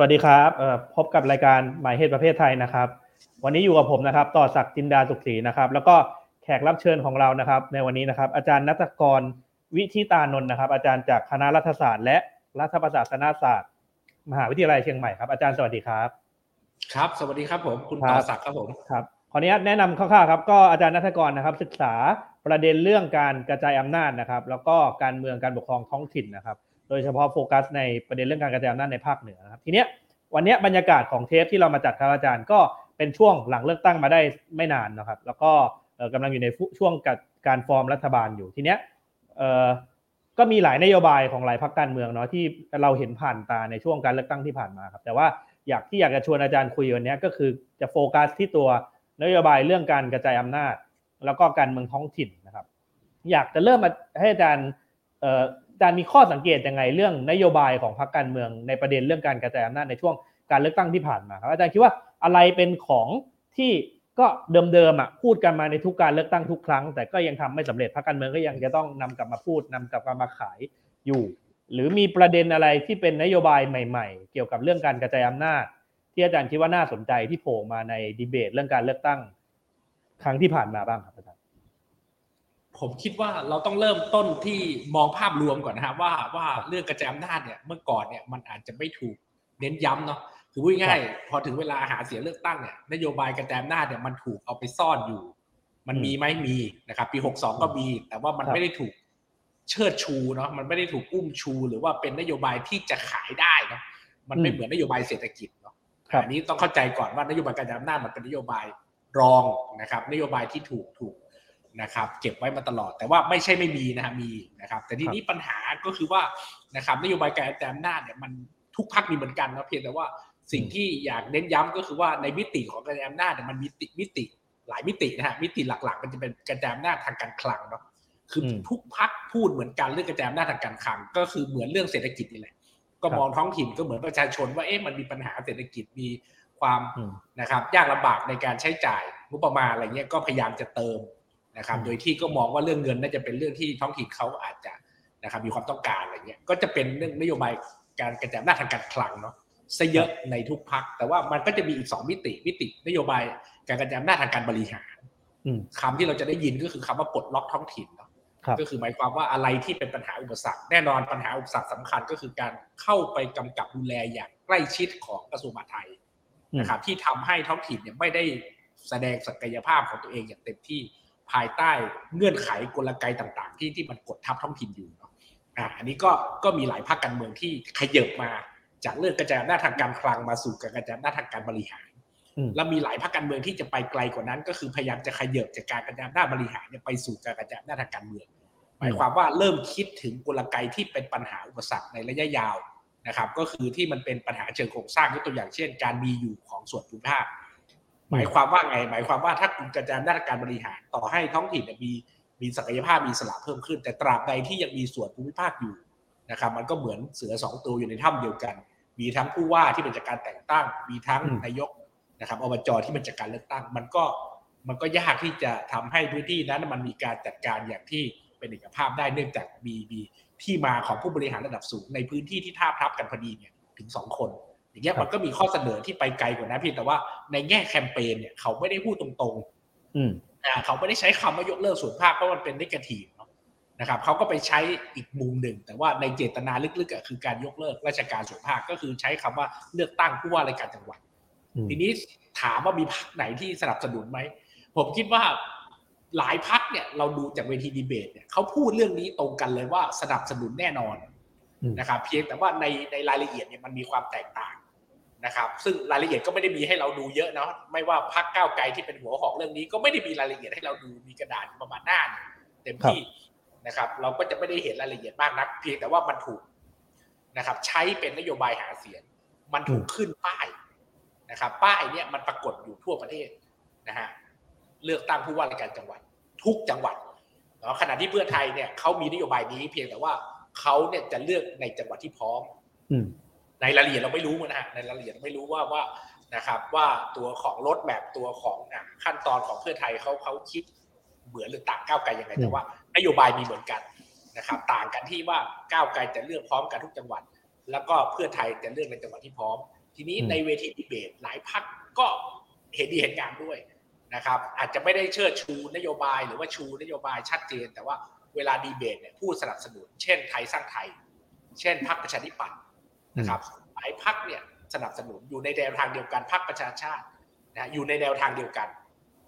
วัสดีครับพบกับรายการหมายเหตุประเภทไทยนะครับ วันนี้อยู่กับผมนะครับ ต่อศักดิ์จินดาสุขศรีนะครับ แล้วก็แขกรับเชิญของเรานะครับ ในวันนี้นะครับ อาจารย์นัตกรวิทิตานนท์นะครับ อาจารย์จากคณะรัฐศาสตร์ และรัฐประศาสนศาสตร์ มหาวิทยาลัยเชียงใหม่ครับอาจารย์สวัสดีครับ ครับ สวัสดีครับผมคุณต่อศักดิ์ครับผมครับขออนุญาตแนะนำคร่าวๆครับก็อาจารย์นัทกรนะครับ ศึกษาประเด็นเรื่องการกระจายอำนาจนะครับ แล้วก็การเมืองการปกครองท้องถิ่นนะครับ โดยเฉพาะโฟกัสในประเด็นเรื่องการกระจายอำนาจในภาคเหนือนะครับทีเนี้ยวันนี้บรรยากาศของเทปที่เรามาจัดครับอาจารย์ก็เป็นช่วงหลังเลือกตั้งมาได้ไม่นานนะครับ แล้วก็กำลังอยู่ในช่วงการฟอร์มรัฐบาลอยู่ทีเนี้ยก็มีหลายนโยบายของหลายพรรคการเมืองเนาะที่เราเห็นผ่านตาในช่วงการเลือกตั้งที่ผ่านมาครับแต่ว่าอยากที่อยากจะชวนอาจารย์คุยวันนี้ก็คือจะโฟกัสที่ตัวนโยบายเรื่องการกระจายอำนาจ แล้วก็การเมืองท้องถิ่นนะครับ อยากจะเริ่มมาให้อาจารย์ จารย์มีข้อสังเกตยังไงเรื่องนโยบายของพรรคการเมืองในประเด็นเรื่องการกระจายอำนาจในช่วงการเลือกตั้งที่ผ่านมาครับอาจารย์คิดว่าอะไรเป็นของที่ก็เดิมๆอะพูดกันมาในทุกการเลือกตั้งทุกครั้ง แต่ก็ยังทำไม่สำเร็จพรรคการเมืองก็ยังจะต้องนำกลับมาพูดนำกลับมาขายอยู่ หรือมีประเด็นอะไรที่เป็นนโยบายใหม่ ๆ เกี่ยวกับเรื่องการกระจายอำนาจ ที่อาจารย์คิดว่าน่าสนใจที่โผล่มาในดีเบตเรื่องการเลือกตั้งครั้งที่ผ่านมาบ้างครับอาจารย์ ผมคิดว่าเราต้องเริ่มต้นที่มองภาพรวมก่อนนะครับว่าว่าเรื่องกระจายอำนาจเนี่ยเมื่อก่อนเนี่ยมันอาจจะไม่ถูกเน้นย้ำเนาะคือพูดง่ายพอถึงเวลาหาเสียงเลือกตั้งเนี่ยนโยบายกระจายอำนาจเนี่ยมันถูกเอาไปซ่อนอยู่ มันมีไหมมีนะครับ ปีหกสองก็มี แต่ว่ามันไม่ได้ถูกเชิดชูเนาะมันไม่ได้ถูกอุ้มชู หรือว่าเป็นนโยบายที่จะขายได้เนาะมันไม่เหมือนนโยบายเศรษฐกิจเนาะอันนี้ต้องเข้าใจก่อนว่านโยบายกระจายอำนาจมันเป็นนโยบายรองนะครับ นโยบายที่ถูกถูก นะครับเก็บไว้มาตลอดแต่ว่าไม่ใช่ไม่มีนะฮะมีนะครับแต่ทีนี้ปัญหาก็คือว่านะครับนโยบายการกระจายอำนาจเนี่ยมันทุกพักมีเหมือนกันนะเพียงแต่ว่าสิ่งที่อยากเน้นย้ำก็คือว่าในมิติของการกระจายอำนาจเนี่ยมันมีติมิติหลายมิตินะฮะมิติหลักๆ มันจะเป็นกระจายอำนาจทางการคลังเนาะคือทุกพักพูดเหมือนกันเรื่องกระจายอำนาจทางการคลัง ก็คือเหมือนเรื่องเศรษฐกิจนี่แหละก็มองท้องถิ่นก็เหมือนประชาชนว่าเอ๊ะมันมีปัญหาเศรษฐกิจมีความนะครับยากลำบากในการใช้จ่ายงบประมาณอะไรเงี้ยก็พยายามจะเติม นะครับ โดยที่ก็มองว่าเรื่องเงินน่าจะเป็นเรื่องที่ท้องถิ่นเขาอาจจะนะครับมีความต้องการอะไรเงี้ย ก็จะเป็นเรื่องนโยบายการกระจายอำนาจทางการคลังเนาะซะเยอะในทุกพัก แต่ว่ามันก็จะมีอีกสองมิติมิติ นโยบายการกระจายอำนาจทางการบริหารคำที่เราจะได้ยินก็คือคำว่าปลดล็อกท้องถิ่นเนาะก็คือหมายความว่าอะไรที่เป็นปัญหาอุปสรรคแน่นอนปัญหาอุปสรรคสำคัญก็คือการเข้าไปกำกับดูแลอย่างใกล้ชิดของกระทรวงมหาดไทยนะครับที่ทำให้ท้องถิ่นเนี่ยไม่ได้แสดงศักยภาพของตัวเองอย่างเต็มที่ ภายใต้เงื่อนไขกลไกต่างๆ ที่ที่มันกดทับท้องถิ่นอยู่เนาะอ่าอันนี้ก็ก็มีหลายภาคการเมืองที่ขยับมาจากเรื่องกระจายอำนาจทางการคลังมาสู่การกระจายอำนาจทางการบริหาร แล้วมีหลายภาคการเมืองที่จะไปไกลกว่านั้น ก็คือพยายามจะขยับจากการกระจายอำนาจบริหารเนี่ยไปสู่การกระจายอำนาจทางการเมืองหมายความว่าเริ่มคิดถึงกลไกที่เป็นปัญหาอุปสรรคในระยะยาวนะครับ ก็คือที่มันเป็นปัญหาเชิงโครงสร้างยกตัวอย่างเช่น การมีอยู่ของส่วนภูมิภาค หมายความว่าไง หมายความว่าถ้าคุณกระจายด้านการบริหารต่อให้ท้องถิ่นมีมีศักยภาพมีสละเพิ่มขึ้น แต่ตราบใดที่ยังมีส่วนภูมิภาคอยู่นะครับมันก็เหมือนเสือสองตัวอยู่ในถ้ำเดียวกัน มีทั้งผู้ว่าที่เป็นจากการแต่งตั้ง มีทั้งนายกนะครับอบจที่เป็นจากการเลือกตั้ง มันก็มันก็ยากที่จะทำให้พื้นที่นั้นมันมีการจัดการอย่างที่เป็นเอกภาพได้เนื่องจากมีมีที่มาของผู้บริหารระดับสูงในพื้นที่ที่ท่าพับกันพอดีเนี่ยถึงสองคน อย่างเงี้ยมันก็มีข้อเสนอที่ไปไกลกว่านั้นเพียงแต่ว่าในแง่แคมเปญเนี่ยเขาไม่ได้พูดตรงๆอือ่าเขาไม่ได้ใช้คำว่ายกเลิกส่วนภาคเพราะมันเป็นนิเกทีฟนะครับเขาก็ไปใช้อีกมุมหนึ่ง แต่ว่าในเจตนาลึกๆคือการยกเลิกราชการส่วนภาคก็คือใช้คำว่าเลือกตั้งผู้ว่าราชการจังหวัด ทีนี้ถามว่ามีพรรคไหนที่สนับสนุนไหมผมคิดว่าหลายพักเนี่ยเราดูจากเวทีดีเบตเนี่ยเขาพูดเรื่องนี้ตรงกันเลยว่าสนับสนุนแน่นอนนะครับเพียงแต่ว่าในในรายละเอียดเนี่ยมันมีความแตกต่าง นะครับซึ่งรายละเอียดก็ไม่ได้มีให้เราดูเยอะเนาะไม่ว่าพักก้าวไกลที่เป็นหัวหอกเรื่องนี้ก็ไม่ได้มีรายละเอียดให้เราดูมีกระดาษประมาณหน้าเต็มที่นะครับ เราก็จะไม่ได้เห็นรายละเอียดมากนัก เพียงแต่ว่ามันถูกนะครับ ใช้เป็นนโยบายหาเสียง มันถูกขึ้นป้ายนะครับ ป้ายเนี่ยมันปรากฏอยู่ทั่วประเทศนะฮะเลือกตั้งผู้ว่าราชการจังหวัด ทุกจังหวัดเนาะขณะที่เพื่อไทยเนี่ยเขามีนโยบายนี้ เพียงแต่ว่าเขาเนี่ยจะเลือกในจังหวัดที่พร้อม ในรายละเอียดเราไม่รู้นะฮะในรายละเอียดไม่รู้ว่าว่านะครับว่าตัวของรถแมพตัวของขั้นตอนของเพื่อไทยเขาเขาคิดเหมือนหรือต่างก้าวไกลยังไงแต่ว่านโยบายมีเหมือนกันนะครับ ต่างกันที่ว่าก้าวไกลจะเลือกพร้อมกันทุกจังหวัด แล้วก็เพื่อไทยจะเลือกในจังหวัดที่พร้อม ทีทีนี้อืมในเวทีดีเบตหลายพักก็เห็นดีเห็นงานด้วยนะครับ อาจจะไม่ได้เชิดชูนโยบายหรือว่าชูนโยบายชัดเจน แต่ว่าเวลาดีเบตเนี่ยผู้สนับสนุน เช่นไทยสร้างไทย เช่นพรรคประชาธิปัตย์ นะครับหลายพักเนี่ยสนับสนุนอยู่ในแนวทางเดียวกันพรรคประชาชาตินะอยู่ในแนวทางเดียวกัน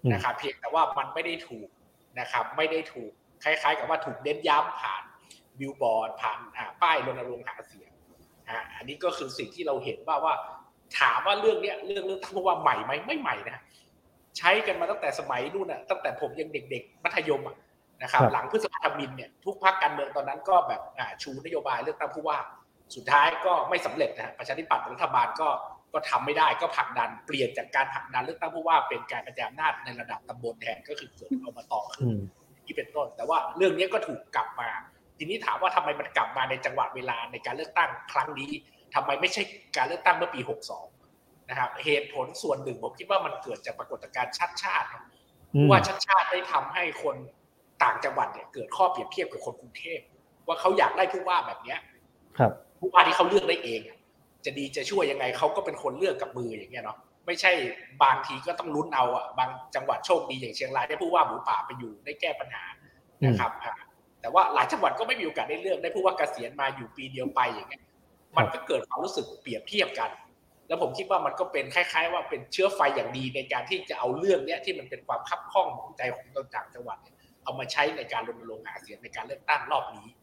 อืมนะครับเพียงแต่ว่ามันไม่ได้ถูกนะครับไม่ได้ถูกคล้ายๆ กับว่าถูกเน้นย้ำผ่านบิลบอร์ดผ่านอ่าป้ายรณรงค์หาเสียงอ่าอันนี้ก็คือสิ่งที่เราเห็นว่าว่าถามว่าเรื่องเนี้ยเรื่องเรื่องตั้งว่าใหม่ไหมไม่ใหม่นะใช้กันมาตั้งแต่สมัยนู่นน่ะตั้งแต่ผมยังเด็ก ๆ มัธยมอะนะครับครับ หลังพฤษภาธมินเนี่ยทุกพรรคการเมืองตอนนั้นก็แบบอ่าชูนโยบายเลือกตั้งผู้ว่า สุดท้ายก็ไม่สำเร็จนะฮะประชาธิปัตย์รัฐบาลก็ก็ทำไม่ได้ก็ผลักดันเปลี่ยนจากการผลักดันเลือกตั้งผู้ว่าเป็นการกระจายอำนาจในระดับตำบลแทนก็คือเกิดอบตขึ้นอืมที่เป็นต้น แต่ว่าเรื่องนี้ก็ถูกกลับมา ทีนี้ถามว่าทำไมมันกลับมาในจังหวะเวลาในการเลือกตั้งครั้งนี้ทำไมไม่ใช่การเลือกตั้งเมื่อปี 62 นะครับ เหตุผลส่วนหนึ่งผมคิดว่ามันเกิดจากปรากฏการณ์ชัดชาติครับอืมว่าชัดชาติได้ทำให้คนต่างจังหวัดเนี่ยเกิดข้อเปรียบเทียบกับคนกรุงเทพว่าเขาอยากได้ผู้ว่าแบบเนี้ยครับ ผู้ว่าที่เขาเลือกได้เองอะจะดีจะช่วยยังไงเขาก็เป็นคนเลือกกับมืออย่างเงี้ยเนาะไม่ใช่บางทีก็ต้องลุ้นเอาอะบางจังหวัดโชคดีอย่างเชียงรายได้ผู้ว่าหมูป่าไปอยู่ได้แก้ปัญหานะครับอ่าแต่ว่าหลายจังหวัดก็ไม่มีโอกาสได้เลือกได้ผู้ว่าเกษียณมาอยู่ปีเดียวไปอย่างเงี้ยมันก็เกิดความรู้สึกเปรียบเทียบกัน แล้วผมคิดว่ามันก็เป็นคล้ายๆ ว่าเป็นเชื้อไฟอย่างดีในการที่จะเอาเรื่องเนี้ยที่มันเป็นความคับข้องของใจของคนต่างจังหวัดเนี่ยเอามาใช้ในการรณรงค์หาเสียงในการเลือกตั้งรอบนี้อืม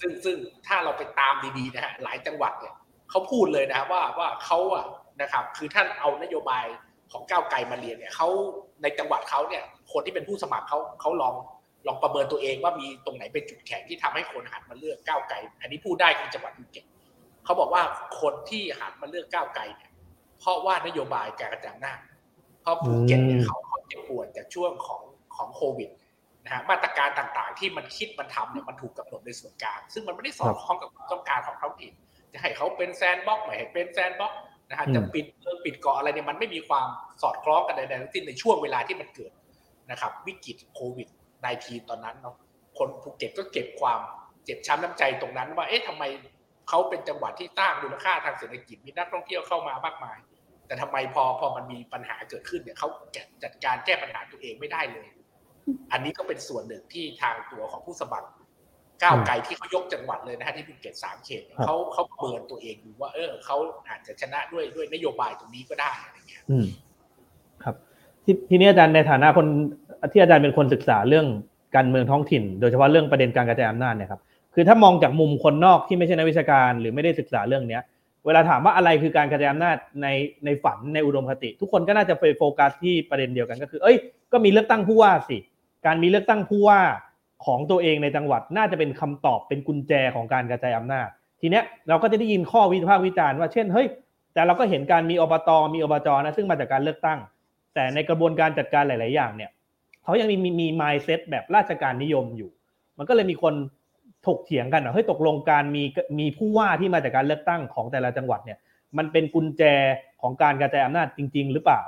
ซึ่งซึ่งถ้าเราไปตามดีๆนะฮะหลายจังหวัดเนี่ยเขาพูดเลยนะฮะว่าว่าเขาอะนะครับ คือท่านเอานโยบายของก้าวไกลมาเรียนเนี่ยเขาในจังหวัดเขาเนี่ย คนที่เป็นผู้สมัครเขาเขาลองลองประเมินตัวเองว่ามีตรงไหนเป็นจุดแข็งที่ทำให้คนหันมาเลือกก้าวไกล อันนี้พูดได้คือจังหวัดภูเก็ตเขาบอกว่าคนที่หันมาเลือกก้าวไกลเนี่ยเพราะว่านโยบายการกระจายอำนาจเพราะภูเก็ตเนี่ยเขาเขาเจ็บปวดจากช่วงของของโควิด นะฮะมาตรการต่างๆ ที่มันคิดมันทำเนี่ยมันถูกกำหนดในส่วนกลาง ซึ่งมันไม่ได้สอดคล้องกับความต้องการของท้องถิ่นจะให้เขาเป็น sandbox ไม่ให้เป็น sandbox นะฮะอืมจะปิดเมืองปิดเกาะอะไรเนี่ยมันไม่มีความสอดคล้องกันใดๆทั้งสิ้นในช่วงเวลาที่มันเกิดนะครับวิกฤตโควิด -19 ตอนนั้นเนาะคนภูเก็ตก็เก็บความเจ็บช้ำน้ำใจตรงนั้น ว่าเอ๊ะทำไมเขาเป็นจังหวัดที่สร้างมูลค่าทางเศรษฐกิจมีนักท่องเที่ยวเข้ามามากมาย แต่ทำไมพอพอมันมีปัญหาเกิดขึ้นเนี่ยเขาจัดการแก้ปัญหาตัวเองไม่ได้เลย อันนี้ก็เป็นส่วนหนึ่งที่ทางตัวของผู้สมัครก้าวไกลที่เขายกจังหวัดเลยนะฮะที่ภูเก็ตสามเขตเนี่ยครับเขาเขาเบิร์นตัวเองดูว่า เออเขาอาจจะชนะด้วยด้วยนโยบายตรงนี้ก็ได้อะไรเงี้ยอืมครับททีนี้อาจารย์ในฐานะคนที่อาจารย์เป็นคนศึกษาเรื่องการเมืองท้องถิ่น โดยเฉพาะเรื่องประเด็นการกระจายอำนาจเนี่ยครับคือถ้ามองจากมุมคนนอกที่ไม่ใช่นักวิชาการหรือไม่ได้ศึกษาเรื่องเนี้ย เวลาถามว่าอะไรคือการกระจายอำนาจในในฝันในอุดมคติ ทุกคนก็น่าจะไปโฟกัสที่ประเด็นเดียวกันก็คือ เอ้ยก็มีเลือกตั้งผู้ว่าสิ การมีเลือกตั้งผู้ว่าของตัวเองในจังหวัดน่าจะเป็นคำตอบเป็นกุญแจของการกระจายอำนาจ ทีเนี้ยเราก็จะได้ยินข้อวิพากษ์วิจารณ์ว่าเช่นเฮ้ยแต่เราก็เห็นการมีอบตมีอบจนะซึ่งมาจากการเลือกตั้ง แต่ในกระบวนการจัดการหลาย ๆ อย่างเนี่ยเขายังมีมีมี mindset แบบราชการนิยมอยู่ มันก็เลยมีคนถกเถียงกันว่าเฮ้ยตกลงการมีมีผู้ว่าที่มาจากการเลือกตั้งของแต่ละจังหวัดเนี่ยมันเป็นกุญแจของการกระจายอำนาจจริง ๆ หรือเปล่า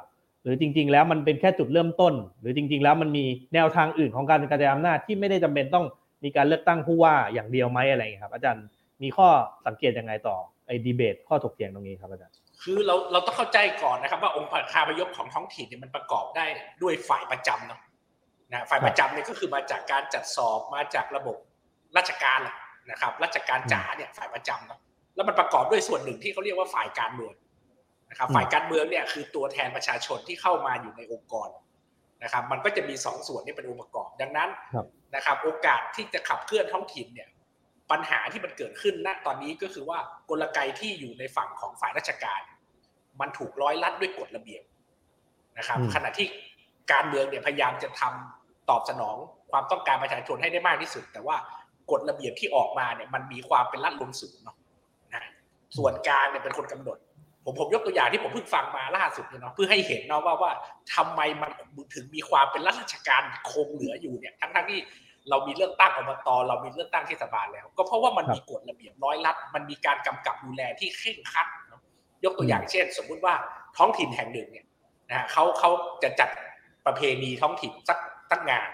หรือจริง ๆ แล้วมันเป็นแค่จุดเริ่มต้น หรือจริง ๆ แล้วมันมีแนวทางอื่นของการกระจายอำนาจที่ไม่ได้จำเป็นต้องมีการเลือกตั้งผู้ว่าอย่างเดียวไหมอะไรอย่างเงี้ครับอาจารย์มีข้อสังเกตยังไงต่อไอ้ดีเบต ข้อถกเถียงตรงนี้ครับอาจารย์คือเราเราต้องเข้าใจก่อนนะครับ ว่าองค์ประคาพยพของท้องถิ่นเนี่ยมันประกอบได้ด้วยฝ่ายประจำเนาะนะฝ่ายประจำเนี่ยก็คือมาจากการจัดสอบมาจากระบบราชการนะครับ ราชการจ๋าเนี่ยฝ่ายประจำเนาะแล้วมันประกอบด้วยส่วนหนึ่งที่เขาเรียกว่าฝ่ายการเมือง นะครับอืมฝ่ายการเมืองเนี่ยคือตัวแทนประชาชนที่เข้ามาอยู่ในองค์กรนะครับมันก็จะมีสองส่วนที่เป็นองค์ประกอบ ดังนั้นครับนะครับโอกาสที่จะขับเคลื่อนท้องถิ่นเนี่ยปัญหาที่มันเกิดขึ้นณตอนนี้ก็คือว่ากลไกที่อยู่ในฝั่งของฝ่ายราชการ มันถูกร้อยลัดด้วยกฎระเบียบนะครับอืมขณะที่การเมืองเนี่ยพยายามจะทำตอบสนองความต้องการประชาชนให้ได้มากที่สุด แต่ว่ากฎระเบียบที่ออกมาเนี่ยมันมีความเป็นรัดลมสูงเนาะนะส่วนกลางเนี่ยเป็นคนกำหนด ผมผมยกตัวอย่างที่ผมเพิ่งฟังมาล่าสุดเนี่ยเนาะเพื่อให้เห็นเนาะว่าว่าทำไมมันถึงมีความเป็นรัฐราชการคงเหลืออยู่เนี่ยทั้งทั้งที่เรามีเลือกตั้งอบตเรามีเลือกตั้งเทศบาลแล้ว ก็เพราะว่ามันมีกฎระเบียบร้อยลัดมันมีการกำกับดูแลที่เคร่งครัดเนาะยกตัวอย่างเช่น สมมุติว่าท้องถิ่นแห่งหนึ่งเนี่ยนะฮะเขาเขาจะจัดประเพณีท้องถิ่นสักสักงาน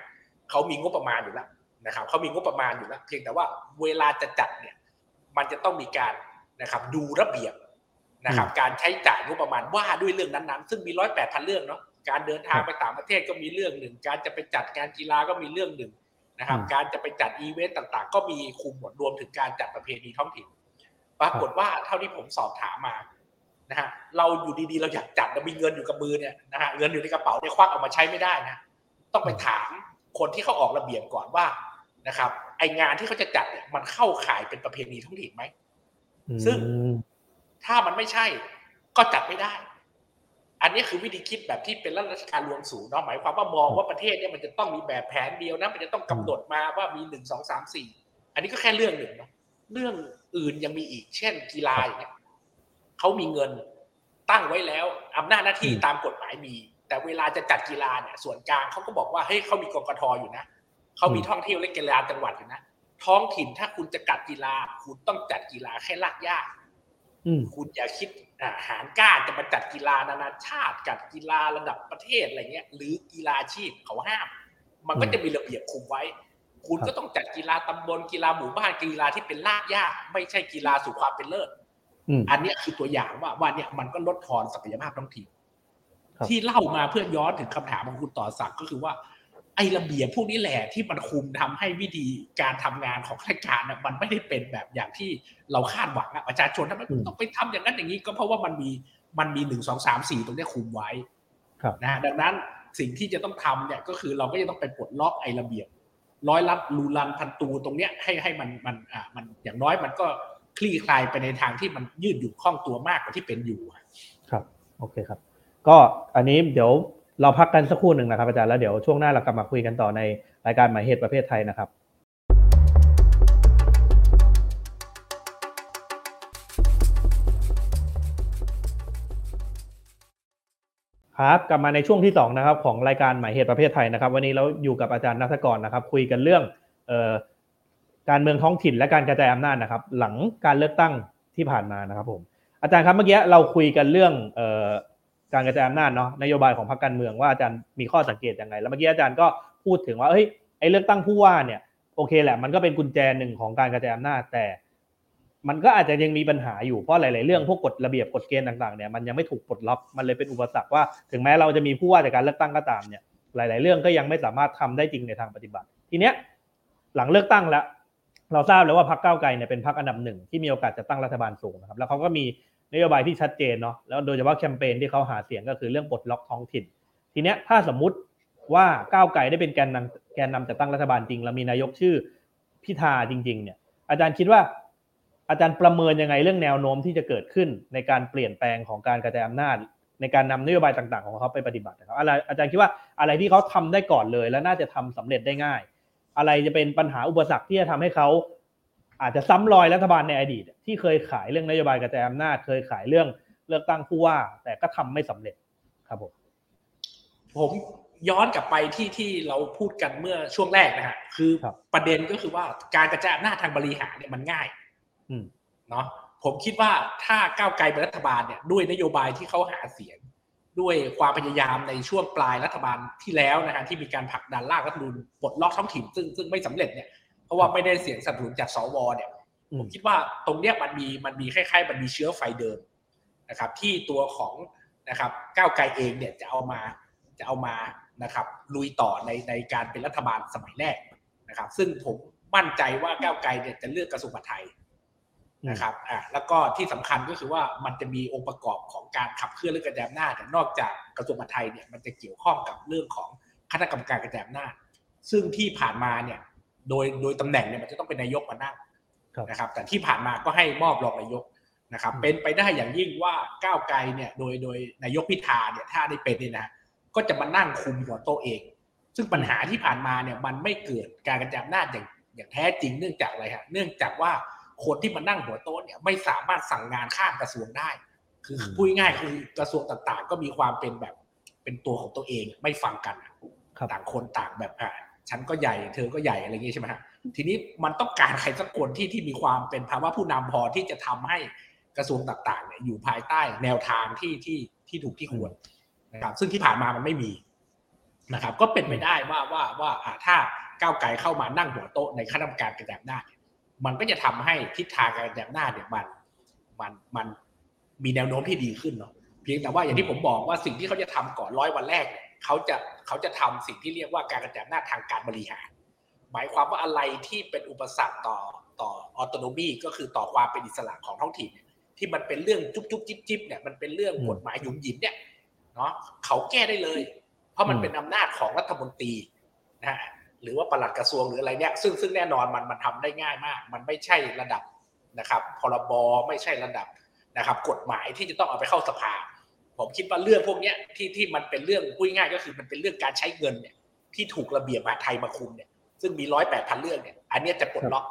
เขามีงบประมาณอยู่แล้วนะครับเขามีงบประมาณอยู่แล้ว เพียงแต่ว่าเวลาจะจัดเนี่ยมันจะต้องมีการนะครับดูระเบียบ นะครับ การใช้จ่ายงบประมาณว่าด้วยเรื่องนั้นๆ ซึ่งมีร้อยแปดพันเรื่องเนาะการเดินทางไปต่างประเทศก็มีเรื่องหนึ่ง การจะไปจัดการกีฬาก็มีเรื่องหนึ่งนะครับ การจะไปจัดอีเวนต์ต่างๆ ก็มีคุมหมดรวมถึงการจัดประเพณีท้องถิ่นปรากฏว่าเท่าที่ผมสอบถามมานะฮะเราอยู่ดีๆ เราอยากจัดเรามีเงินอยู่กับมือเนี่ยนะฮะเงินอยู่ในกระเป๋าเนี่ยควักออกมาใช้ไม่ได้นะต้องไปถามคนที่เขาออกระเบียบก่อนว่านะครับไองานที่เขาจะจัดเนี่ยมันเข้าข่ายเป็นประเพณีท้องถิ่นไหมซึ่ง ถ้ามันไม่ใช่ก็จัดไม่ได้ อันนี้คือวิธีคิดแบบที่เป็นรัฐราชการรวมศูนย์เนาะหมายความว่ามองว่าประเทศเนี่ยมันจะต้องมีแบบแผนเดียวนะมันจะต้องกำหนดมาว่ามีหนึ่งสองสามสี่อันนี้ก็แค่เรื่องหนึ่งเนาะเรื่องอื่นยังมีอีก เช่น กีฬาอย่างเงี้ยเขามีเงินตั้งไว้แล้วอำนาจหน้าที่อืมตามกฎหมายมี แต่เวลาจะจัดกีฬาเนี่ยส่วนกลางเขาก็บอกว่าเฮ้ยเขามีกกทอยู่นะเขามีท่องเที่ยวและกีฬาจังหวัดอยู่นะท้องถิ่นถ้าคุณจะจัดกีฬาคุณต้องจัดกีฬาแค่ลากย่าอืม คุณอย่าคิดอาหารกล้าจะมาจัดกีฬานานาชาติจัดกีฬาระดับประเทศอะไรเงี้ย หรือกีฬาอาชีพเขาห้าม มันก็จะมีระเบียบคุมไว้ คุณครับก็ต้องจัดกีฬาตำบลกีฬาหมู่บ้านกีฬาที่เป็นลากย่าไม่ใช่กีฬาสู่ความเป็นเลิศอืมอันเนี้ยคือตัวอย่างว่าว่าเนี่ยมันก็ลดทอนศักยภาพท้องถิ่นครับที่เล่ามาเพื่อย้อนถึงคำถามของคุณต่อศักดิ์ก็คือว่า ไอ้ระเบียบพวกนี้แหละที่มันคุมทำให้วิธีการทำงานของข้าราชการน่ะมันไม่ได้เป็นแบบอย่างที่เราคาดหวังอะประชาชนทำไมอืมต้องไปทำอย่างนั้นอย่างนี้ก็เพราะว่ามันมีมันมีหนึ่งสองสามสี่ตรงเนี้ยคุมไว้ครับนะฮะดังนั้นสิ่งที่จะต้องทำเนี่ยก็คือเราก็จะต้องไปปลดล็อกไอ้ระเบียบ ร้อยลัดรูรันพันตูตรงเนี้ยให้ให้มันมันอ่ามันอย่างน้อยมันก็คลี่คลายไปในทางที่มันยืดหยุ่นคล่องตัวมากกว่าที่เป็นอยู่อะครับ โอเคครับ ก็อันนี้เดี๋ยว เราพักกันสักครู่หนึ่งนะครับอาจารย์แล้วเดี๋ยวช่วงหน้าเรากลับมาคุยกันต่อในรายการหมายเหตุประเภทไทยนะครับครับกลับมาในช่วงที่สองนะครับของรายการหมายเหตุประเภทไทยนะครับ วันนี้เราอยู่กับอาจารย์นัทกรนะครับ คุยกันเรื่องออการเมืองท้องถิ่นและการกระจายอำนาจนะครับ หลังการเลือกตั้งที่ผ่านมานะครับผมอาจารย์ครับเมื่อกี้เราคุยกันเรื่องอ การกระจายอำนาจเนาะนโยบายของพรรคการเมืองว่าอาจารย์มีข้อสังเกตยังไง แล้วเมื่อกี้อาจารย์ก็พูดถึงว่าเฮ้ยไอ้เลือกตั้งผู้ว่าเนี่ยโอเคแหละมันก็เป็นกุญแจหนึ่งของการกระจายอำนาจแต่ มันก็อาจจะยังมีปัญหาอยู่เพราะหลาย ๆ เรื่องพวกกฎระเบียบกฎเกณฑ์ต่าง ๆ เนี่ยมันยังไม่ถูกปลดล็อกมันเลยเป็นอุปสรรคว่า ถึงแม้เราจะมีผู้ว่าจากการเลือกตั้งก็ตามเนี่ย หลาย ๆ เรื่องก็ยังไม่สามารถทำได้จริงในทางปฏิบัติ ทีเนี้ยหลังเลือกตั้งแล้วเราทราบแล้วว่าพรรคก้าวไกลเนี่ยเป็นพรรคอันดับหนึ่งที่มีโอกาสจะตั้งรัฐบาลสูงนะครับแล้วเขาก็มี นโยบายที่ชัดเจนเนาะแล้วโดยเฉพาะแคมเปญที่เขาหาเสียงก็คือเรื่องปลดล็อกท้องถิ่น ทีเนี้ยถ้าสมมุติว่าก้าวไกลได้เป็นแกนนำแกนนำจัดตั้งรัฐบาลจริงเรามีนายกชื่อพิธาจริง ๆ เนี่ย อาจารย์คิดว่า อาจารย์ประเมินยังไงเรื่องแนวโน้มที่จะเกิดขึ้นในการเปลี่ยนแปลงของการกระจายอำนาจ ในการนำนโยบายต่าง ๆ ของเขาไปปฏิบัตินะครับอะไรอาจารย์คิดว่าอะไรที่เขาทำได้ก่อนเลย และน่าจะทำสำเร็จได้ง่าย อะไรจะเป็นปัญหาอุปสรรคที่จะทำให้เขา อาจจะซ้ำรอยรัฐบาลในอดีต ที่เคยขายเรื่องนโยบายกระจายอำนาจเคยขายเรื่องเลือกตั้งผู้ว่า แต่ก็ทำไม่สำเร็จครับผมผมย้อนกลับไปที่ที่เราพูดกันเมื่อช่วงแรกนะฮะคือครับประเด็นก็คือว่าการกระจายอำนาจทางบริหารเนี่ยมันง่าย อืมเนาะผมคิดว่าถ้าก้าวไกลเป็นรัฐบาลเนี่ยด้วยนโยบายที่เขาหาเสียง ด้วยความพยายามในช่วงปลายรัฐบาลที่แล้วนะฮะที่มีการผลักดันร่างรัฐธรรมนูญปลดล็อกท้องถิ่นซึ่งซึ่งไม่สำเร็จเนี่ย เพราะว่าไม่ได้เสียงสนับสนุนจากสวเนี่ยอืมผมคิดว่าตรงเนี้ยมันมีมันมีคล้ายๆ มันมีเชื้อไฟเดิมนะครับ ที่ตัวของนะครับก้าวไกลเองเนี่ยจะเอามาจะเอามานะครับลุยต่อในในการเป็นรัฐบาลสมัยแรกนะครับ ซึ่งผมมั่นใจว่าก้าวไกลเนี่ยจะเลือกกระทรวงมหาดไทยนะครับอ่าแล้วก็ที่สำคัญก็คือว่ามันจะมีองค์ประกอบของการขับเคลื่อนเรื่องกระจายอำนาจแต่นอกจากกระทรวงมหาดไทยเนี่ยมันจะเกี่ยวข้องกับเรื่องของคณะกรรมการกระจายอำนาจซึ่งที่ผ่านมาเนี่ย โดยโดยตำแหน่งเนี่ยมันจะต้องเป็นนายกมานั่งครับนะครับ แต่ที่ผ่านมาก็ให้มอบรองนายกนะครับอืมเป็นไปได้อย่างยิ่งว่าก้าวไกลเนี่ยโดยโดยนายกพิธาเนี่ยถ้าได้เป็นเนี่ยนะก็จะมานั่งคุมหัวโต๊ะเอง ซึ่งปัญหาที่ผ่านมาเนี่ยมันไม่เกิดการกระจายอำนาจอย่างอย่างแท้จริงเนื่องจากอะไรฮะเนื่องจากว่าคนที่มานั่งหัวโต๊ะเนี่ยไม่สามารถสั่งงานข้ามกระทรวงได้ คืออืมพูดง่ายๆคือกระทรวงต่างๆ ก็มีความเป็นแบบเป็นตัวของตัวเองไม่ฟังกันอะครับต่างคนต่างแบบอะ ฉันก็ใหญ่เธอก็ใหญ่อะไรอย่างงี้ใช่ไหมฮะทีนี้มันต้องการใครสักคนที่ที่มีความเป็นภาวะผู้นำพอที่จะทำให้กระทรวงต่างๆเนี่ยอยู่ภายใต้แนวทางที่ที่ที่ถูกที่ควรนะครับ ซึ่งที่ผ่านมามันไม่มีนะครับ ก็เป็นไปได้ว่าว่าว่าถ้าก้าวไกลเข้ามานั่งหัวโต๊ะในคณะกรรมการกระจายอำนาจเนี่มันก็จะทำให้ทิศทางการกระจายอำนาจเนี่ยมันมันมันมีแนวโน้มที่ดีขึ้นเนาะเพียงแต่ว่าอย่างที่ผมบอกว่าสิ่งที่เขาจะทำก่อนร้อยวันแรกเนี่ย เขาจะเขาจะทำสิ่งที่เรียกว่าการกระจายอำนาจทางการบริหาร หมายความว่าอะไรที่เป็นอุปสรรคต่อต่อออโตโนมีก็คือต่อความเป็นอิสระของท้องถิ่นเนี่ยที่มันเป็นเรื่องจุ๊บจุ๊บจิ๊บจิ๊บเนี่ยมันเป็นเรื่องกฎหมายหยุมหยิมเนี่ยเนาะเขาแก้ได้เลย เพราะมันเป็นอำนาจของรัฐมนตรีนะฮะหรือว่าปลัดกระทรวงหรืออะไรเนี่ยซึ่งซึ่งแน่นอนมันมันทำได้ง่ายมาก มันไม่ใช่ระดับนะครับพรบไม่ใช่ระดับนะครับ กฎหมายที่จะต้องเอาไปเข้าสภา ผมคิดว่าเรื่องพวกนี้ที่ที่มันเป็นเรื่องพูดง่ายก็คือมันเป็นเรื่องการใช้เงินเนี่ยที่ถูกระเบียบมาไทยมาคุมเนี่ยซึ่งมีร้อยแปดพันเรื่องเนี่ยอันนี้จะปลดล็อก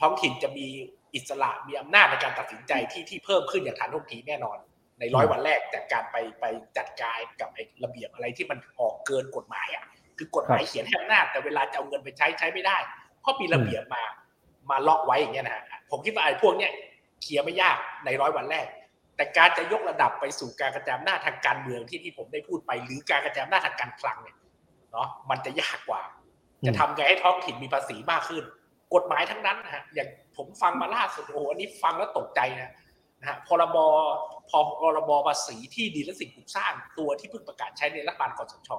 ท้องถิ่นจะมีอิสระมีอำนาจในการตัดสินใจที่ที่เพิ่มขึ้นอย่างทันท่วงทีแน่นอน ในร้อยวันแรกจากการไปไปจัดการกับไอ้ระเบียบอะไรที่มันออกเกินกฎหมายอะคือกฎหมายเขียนให้อำนาจแต่เวลาจะเอาเงินไปใช้ใช้ไม่ได้ เพราะมีระเบียบมามาล็อกไว้อย่างเงี้ยนะฮะผมคิดว่าไอ้พวกเนี้ยเคลียร์ไม่ยากในร้อยวันแรก แต่การจะยกระดับไปสู่การกระจายอำนาจทางการเมืองที่ที่ผมได้พูดไป หรือการกระจายอำนาจทางการคลังเนี่ยเนาะมันจะยากกว่า จะทำไงให้ท้องถิ่นมีภาษีมากขึ้น กฎหมายทั้งนั้นนะฮะอย่างผมฟังมาล่าสุดโอ้โหอันนี้ฟังแล้วตกใจนะนะฮะพรบพพรบภาษีที่ดินและสิ่งปลูกสร้างตัวที่เพิ่งประกาศใช้ในรัฐบาลคอสช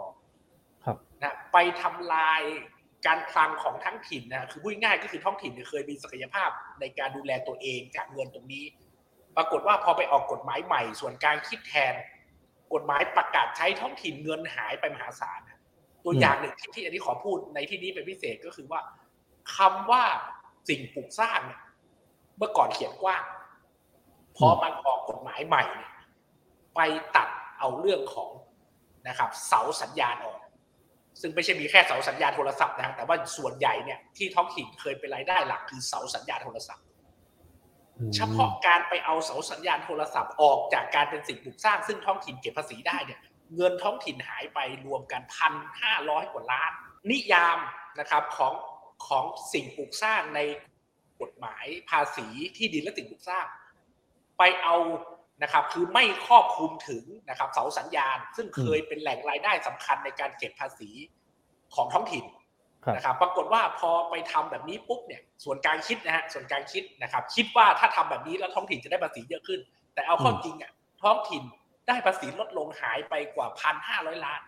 ครับนะไปทำลายการคลังของทั้งถิ่นนะคือพูดง่ายๆก็คือท้องถิ่นเนี่ยเคยมีศักยภาพในการดูแลตัวเองจากเงินตรงนี้ ปรากฏว่าพอไปออกกฎหมายใหม่ ส่วนการคิดแทน กฎหมายประกาศใช้ท้องถิ่นเงินหายไปมหาศาลนะตัวอย่างหนึ่งที่อันนี้ขอพูดในที่นี้เป็นพิเศษก็คือว่าคำว่าสิ่งปลูกสร้างเนี่ยเมื่อก่อนเขียนกว้างพอมันออกกฎหมายใหม่เนี่ยไปตัดเอาเรื่องของนะครับ เสาสัญญาณออก ซึ่งไม่ใช่มีแค่เสาสัญญาณโทรศัพท์นะแต่ว่าส่วนใหญ่เนี่ยที่ท้องถิ่นเคยเป็นรายได้หลักคือเสาสัญญาณโทรศัพท์ เฉพาะการไปเอาเสาสัญญาณโทรศัพท์ออกจากการเป็นสิ่งปลูกสร้าง ซึ่งท้องถิ่นเก็บภาษีได้เนี่ยเงินท้องถิ่นหายไปรวมกันพันห้าร้อยกว่าล้าน นิยามนะครับของของสิ่งปลูกสร้างในกฎหมายภาษีที่ดินและสิ่งปลูกสร้าง ไปเอานะครับคือไม่ครอบคลุมถึงนะครับเสาสัญญาณ ซึ่งเคยเป็นแหล่งรายได้สำคัญในการเก็บภาษีของท้องถิ่น นะครับปรากฏว่าพอไปทำแบบนี้ปุ๊บเนี่ยส่วนกลางคิดนะฮะส่วนกลางคิดนะครับ คิดว่าถ้าทำแบบนี้แล้วท้องถิ่นจะได้ภาษีเยอะขึ้น แต่เอาเข้าอืมจริงอะท้องถิ่นได้ภาษีลดลงหายไปกว่าพันห้าร้อยล้าน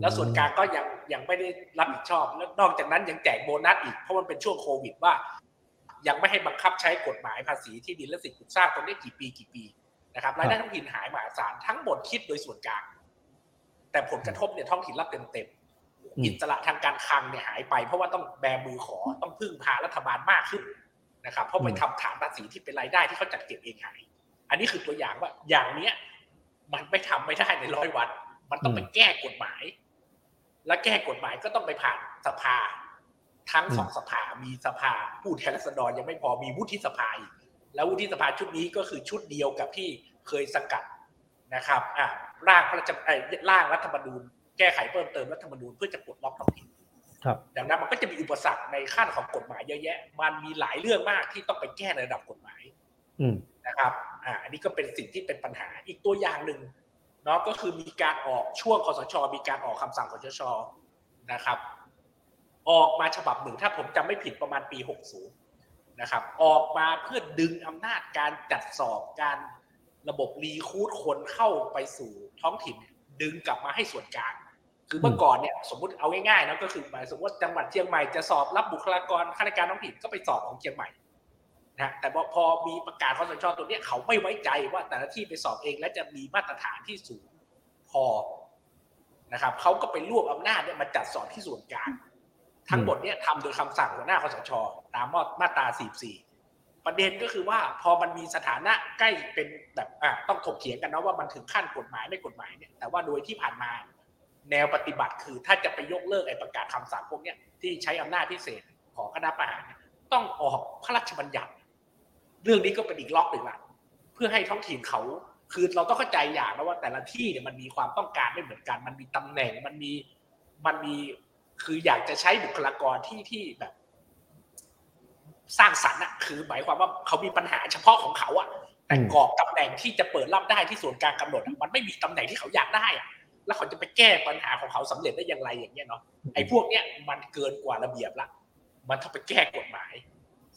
แล้วส่วนกลางก็ยังยังไม่ได้รับผิดชอบ แล้วนอกจากนั้นยังแจกโบนัสอีกเพราะมันเป็นช่วงโควิดว่า ยังไม่ให้บังคับใช้กฎหมายภาษีที่ดินและสิ่งปลูกสร้างตรงนี้กี่ปีกี่ปีนะครับรายได้ท้องถิ่นหายมหาศาลทั้งหมดคิดโดยส่วนกลาง แต่ผลกระทบเนี่ยท้องถิ่นรับเต็มเต็มๆ อืมอิสระทางการคลังเนี่ยหายไป เพราะว่าต้องแบมือขอต้องพึ่งพารัฐบาลมากขึ้นนะครับเพราะไปทำฐานภาษีที่เป็นรายได้ที่เขาจัดเก็บเองหายอันนี้คือตัวอย่างว่าอย่างเนี้ย มันไม่ทำไม่ได้ในร้อยวัน มันต้องไปแก้กฎหมาย และแก้กฎหมายก็ต้องไปผ่านสภา ทั้งสองสภามีสภาผู้แทนราษฎรยังไม่พอมีวุฒิสภาอีกแล้ววุฒิสภาชุดนี้ก็คือชุดเดียวกับที่เคยสกัดนะครับอ่าร่างพระราชเอ่อร่างรัฐธรรมนูญ แก้ไขเพิ่มเติมรัฐธรรมนูญเพื่อจะปลดล็อกท้องถิ่นครับดังนั้นมันก็จะมีอุปสรรคในขั้นของกฎหมายเยอะแยะ มันมีหลายเรื่องมากที่ต้องไปแก้ในระดับกฎหมายอืมนะครับ อ่า อันนี้ก็เป็นสิ่งที่เป็นปัญหาอีกตัวอย่างหนึ่งเนาะก็คือมีการออกช่วงคอสช มีการออกคำสั่งคอสชนะครับ ออกมาฉบับหนึ่งถ้าผมจำไม่ผิดประมาณปี 60 นะครับ ออกมาเพื่อดึงอำนาจการจัดสอบการระบบรีคูดคนเข้าไปสู่ท้องถิ่นเนี่ยดึงกลับมาให้ส่วนกลาง คือเมื่อก่อนเนี่ยสมมติเอาง่ายๆนะก็คือหมายสมมติว่าจังหวัดเชียงใหม่จะสอบรับบุคลากรข้าราชการท้องถิ่นก็ไปสอบของเชียงใหม่นะฮะแต่พอพอมีประกาศคอสชตัวเนี้ยเขาไม่ไว้ใจว่าแต่ละที่ไปสอบเองและจะมีมาตรฐานที่สูงพอนะครับเขาก็ไปรวบอำนาจเนี่ยมาจัดสอบที่ส่วนกลางทั้งหมดเนี่ยทำโดยคำสั่งหัวหน้าคอสช ตามมาตรา 44 ประเด็นก็คือว่าพอมันมีสถานะใกล้เป็นแบบอ่าต้องถกเถียงกันนะว่ามันถึงขั้นกฎหมายไม่กฎหมายเนี่ยแต่ว่าโดยที่ผ่านมา แนวปฏิบัติคือถ้าจะไปยกเลิกไอ้ประกาศคำสั่งพวกเนี้ยที่ใช้อำนาจพิเศษของคณะประหารเนี่ยต้องออกพระราชบัญญัติ เรื่องนี้ก็เป็นอีกล็อกหนึ่งละเพื่อให้ท้องถิ่นเขาคือเราต้องเข้าใจอย่างนะว่าแต่ละที่เนี่ยมันมีความต้องการไม่เหมือนกัน มันมีตำแหน่งมันมีมันมีคืออยากจะใช้บุคลากรที่ที่แบบ สร้างสรรค์อะคือ หมายความว่าเขามีปัญหาเฉพาะของเขาอะแต่กรอบตำแหน่งที่จะเปิดรับได้ที่ส่วนกลางกำหนดมันไม่มีตำแหน่งที่เขาอยากได้อะ แล้วเขาจะไปแก้ปัญหาของเขาสำเร็จได้อย่างไรอย่างเงี้ยเนาะไอ้พวกเนี้ยมันเกินกว่าระเบียบละ มันต้องไปแก้กฎหมาย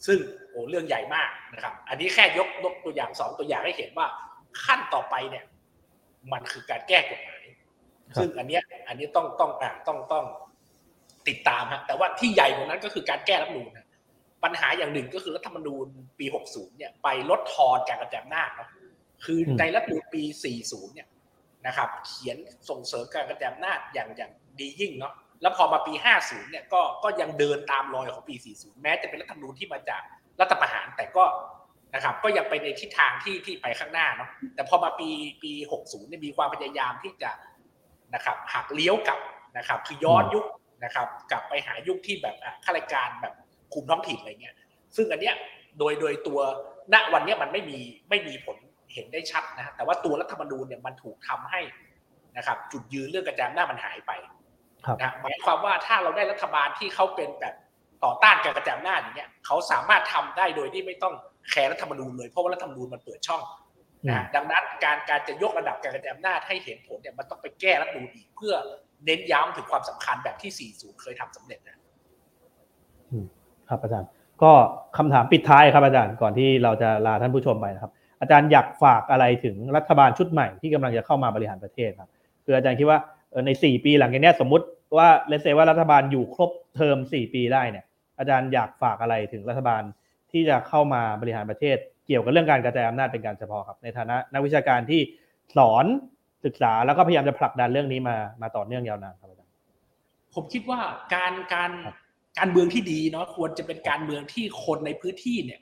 ซึ่งโอ้เรื่องใหญ่มากนะครับ อันนี้แค่ยกยกตัวอย่างสองตัวอย่างให้เห็นว่าขั้นต่อไปเนี่ย มันคือการแก้กฎหมายครับซึ่งอันเนี้ยอันนี้ต้องต้องอ่าต้องต้องติดตามฮะแต่ว่าที่ใหญ่กว่านั้นก็คือการแก้รัฐธรรมนูญนะปัญหาอย่างหนึ่งก็คือรัฐธรรมนูญปี 60 เนี่ยไปลดทอนการกระจายอำนาจเนาะคือในรัฐธรรมนูญปี 40 เนี่ย นะครับ เขียนส่งเสริมการกระจายอำนาจอย่างอย่างดียิ่งเนาะแล้วพอมาปี 50 เนี่ยก็ก็ยังเดินตามรอยของปี 40 แม้จะเป็นรัฐธรรมนูญที่มาจากรัฐประหารแต่ก็นะครับก็ยังไปในทิศทางที่ที่ไปข้างหน้าเนาะแต่พอมาปีปี 60 เนี่ยมีความพยายามที่จะนะครับหักเลี้ยวกลับนะครับ คือย้อนยุคนะครับ กลับไปหายุคที่แบบข้าราชการแบบคุมท้องถิ่นอะไรเงี้ย ซึ่งอันเนี้ยโดยโดยตัวณวันเนี้ยมันไม่มีไม่มีผล เห็นได้ชัดนะฮะแต่ว่าตัวรัฐธรรมนูญเนี่ยมันถูกทำให้นะครับ จุดยืนเรื่องกระจายอำนาจมันหายไปครับนะหมายความว่าถ้าเราได้รัฐบาลที่เขาเป็นแบบต่อต้านการกระจายอำนาจอย่างเงี้ยเขาสามารถทำได้โดยที่ไม่ต้องแคร์รัฐธรรมนูญเลยเพราะว่ารัฐธรรมนูญมันเปิดช่องนะฮะดังนั้นการการจะยกระดับการกระจายอำนาจให้เห็นผลเนี่ยมันต้องไปแก้รัฐธรรมนูญอีกเพื่อเน้นย้ำถึงความสำคัญแบบที่ 40 เคยทำสำเร็จนะครับอาจารย์ ก็คำถามปิดท้ายครับอาจารย์ก่อนที่เราจะลาท่านผู้ชมไปนะครับ อาจารย์อยากฝากอะไรถึงรัฐบาลชุดใหม่ที่กำลังจะเข้ามาบริหารประเทศครับคืออาจารย์คิดว่าในสี่ปีหลังจากนี้สมมติว่าเลเซว่ารัฐบาลอยู่ครบเทอมสี่ปีได้เนี่ยอาจารย์อยากฝากอะไรถึงรัฐบาลที่จะเข้ามาบริหารประเทศ เกี่ยวกับเรื่องการกระจายอำนาจเป็นการเฉพาะครับในฐานะนักวิชาการที่สอนศึกษาแล้วก็พยายามจะผลักดันเรื่องนี้มามาต่อเนื่องยาวนานครับอาจารย์ผมคิดว่าการการการเมืองที่ดีเนาะควรจะเป็นการเมืองที่คนในพื้นที่เนี่ย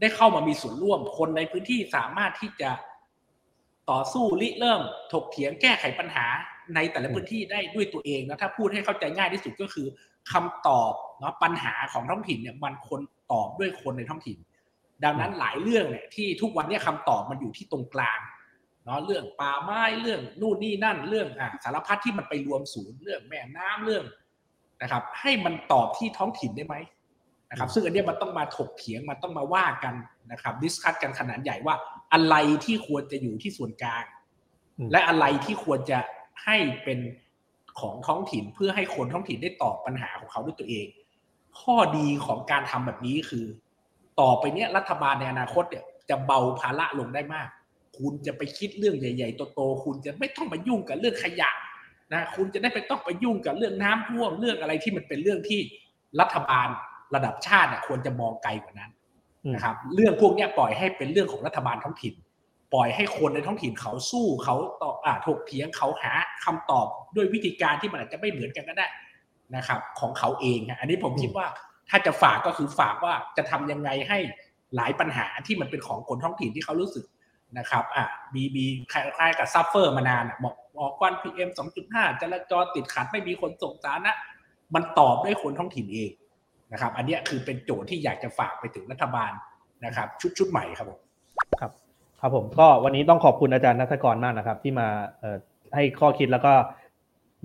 ได้เข้ามามีส่วนร่วม คนในพื้นที่สามารถที่จะต่อสู้ริเริ่ม ถกเถียงแก้ไขปัญหาในแต่ละพื้นที่ได้ด้วยตัวเองนะถ้าพูดให้เข้าใจง่ายที่สุดก็คือคำตอบเนาะปัญหาของท้องถิ่นเนี่ยมันควรตอบด้วยคนในท้องถิ่น ดังนั้นหลายเรื่องเนี่ยที่ทุกวันเนี่ยคำตอบมันอยู่ที่ตรงกลางเนาะเรื่องป่าไม้เรื่องนู่นนี่นั่นเรื่องอะสารพัดที่มันไปรวมศูนย์เรื่องแม่น้ำเรื่องนะครับ ให้มันตอบที่ท้องถิ่นได้ไหม นะครับซึ่งอันเนี้ยมันต้องมาถกเถียงมันต้องมาว่ากันนะครับ discuss กันขนาดใหญ่ว่า อะไรที่ควรจะอยู่ที่ส่วนกลางอืมและอะไรที่ควรจะให้เป็นของท้องถิ่นเพื่อให้คนท้องถิ่นได้ตอบปัญหาของเขาด้วยตัวเอง ข้อดีของการทำแบบนี้คือ ต่อไปเนี้ยรัฐบาลในอนาคตเนี่ยจะเบาภาระลงได้มาก คุณจะไปคิดเรื่องใหญ่ๆโตๆคุณจะไม่ต้องมายุ่งกับเรื่องขยะนะคุณจะได้ไปต้องไปยุ่งกับเรื่องน้ำท่วมเรื่องอะไรที่มันเป็นเรื่องที่รัฐบาล ระดับชาติเนี่ยควรจะมองไกลกว่านั้นอืมนะครับเรื่องพวกเนี้ยปล่อยให้เป็นเรื่องของรัฐบาลท้องถิ่น ปล่อยให้คนในท้องถิ่นเขาสู้เขาตอบอ่าถกเถียงเขาหาคำตอบด้วยวิธีการที่มันอาจจะไม่เหมือนกันก็ได้นะครับ ของเขาเองฮะอันนี้ผมคิดว่าถ้าจะฝากก็คือฝากว่าจะทำยังไงให้หลายปัญหาที่มันเป็นของคนท้องถิ่นที่เขารู้สึกนะครับอ่ามีมีคล้ายๆกับ suffer มานานอะบอกบอกควัน PM สองจุดห้าจราจรติดขัดไม่มีขนส่งสาธารณะมันตอบด้วยคนท้องถิ่นเอง นะครับ อันเนี้ยคือเป็นโจทย์ที่อยากจะฝากไปถึงรัฐบาลนะครับ ชุดชุดใหม่ครับผมครับครับผมก็วันนี้ต้องขอบคุณอาจารย์นัทกรมากนะครับ ที่มาให้ข้อคิดแล้วก็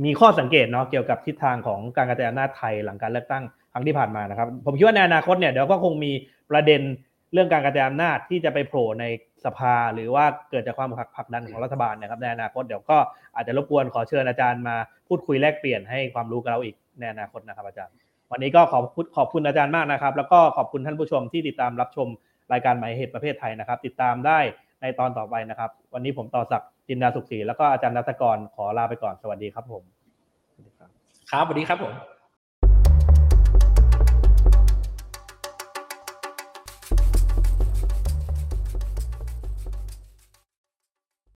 มีข้อสังเกตเนาะเกี่ยวกับทิศทางของการกระจายอำนาจไทยหลังการเลือกตั้งครั้งที่ผ่านมานะครับ ผมคิดว่าในอนาคตเนี่ยเดี๋ยวก็คงมีประเด็นเรื่องการกระจายอำนาจที่จะไปโผล่ในสภา หรือว่าเกิดจากความผลักดันของรัฐบาลนะครับในอนาคตเดี๋ยวก็อาจจะรบกวนขอเชิญอาจารย์มาพูดคุยแลกเปลี่ยนให้ความรู้กับเราอีกในอนาคตนะครับอาจารย์ วันนี้ก็ขอบคุณขอบคุณอาจารย์มากนะครับ แล้วก็ขอบคุณท่านผู้ชมที่ติดตามรับชมรายการหมายเหตุประเภทไทยนะครับ ติดตามได้ในตอนต่อไปนะครับ วันนี้ผมต่อศักดิ์จินดาสุขศรีแล้วก็อาจารย์นัตกรขอลาไปก่อนสวัสดีครับผม ครับสวัสดีครับผม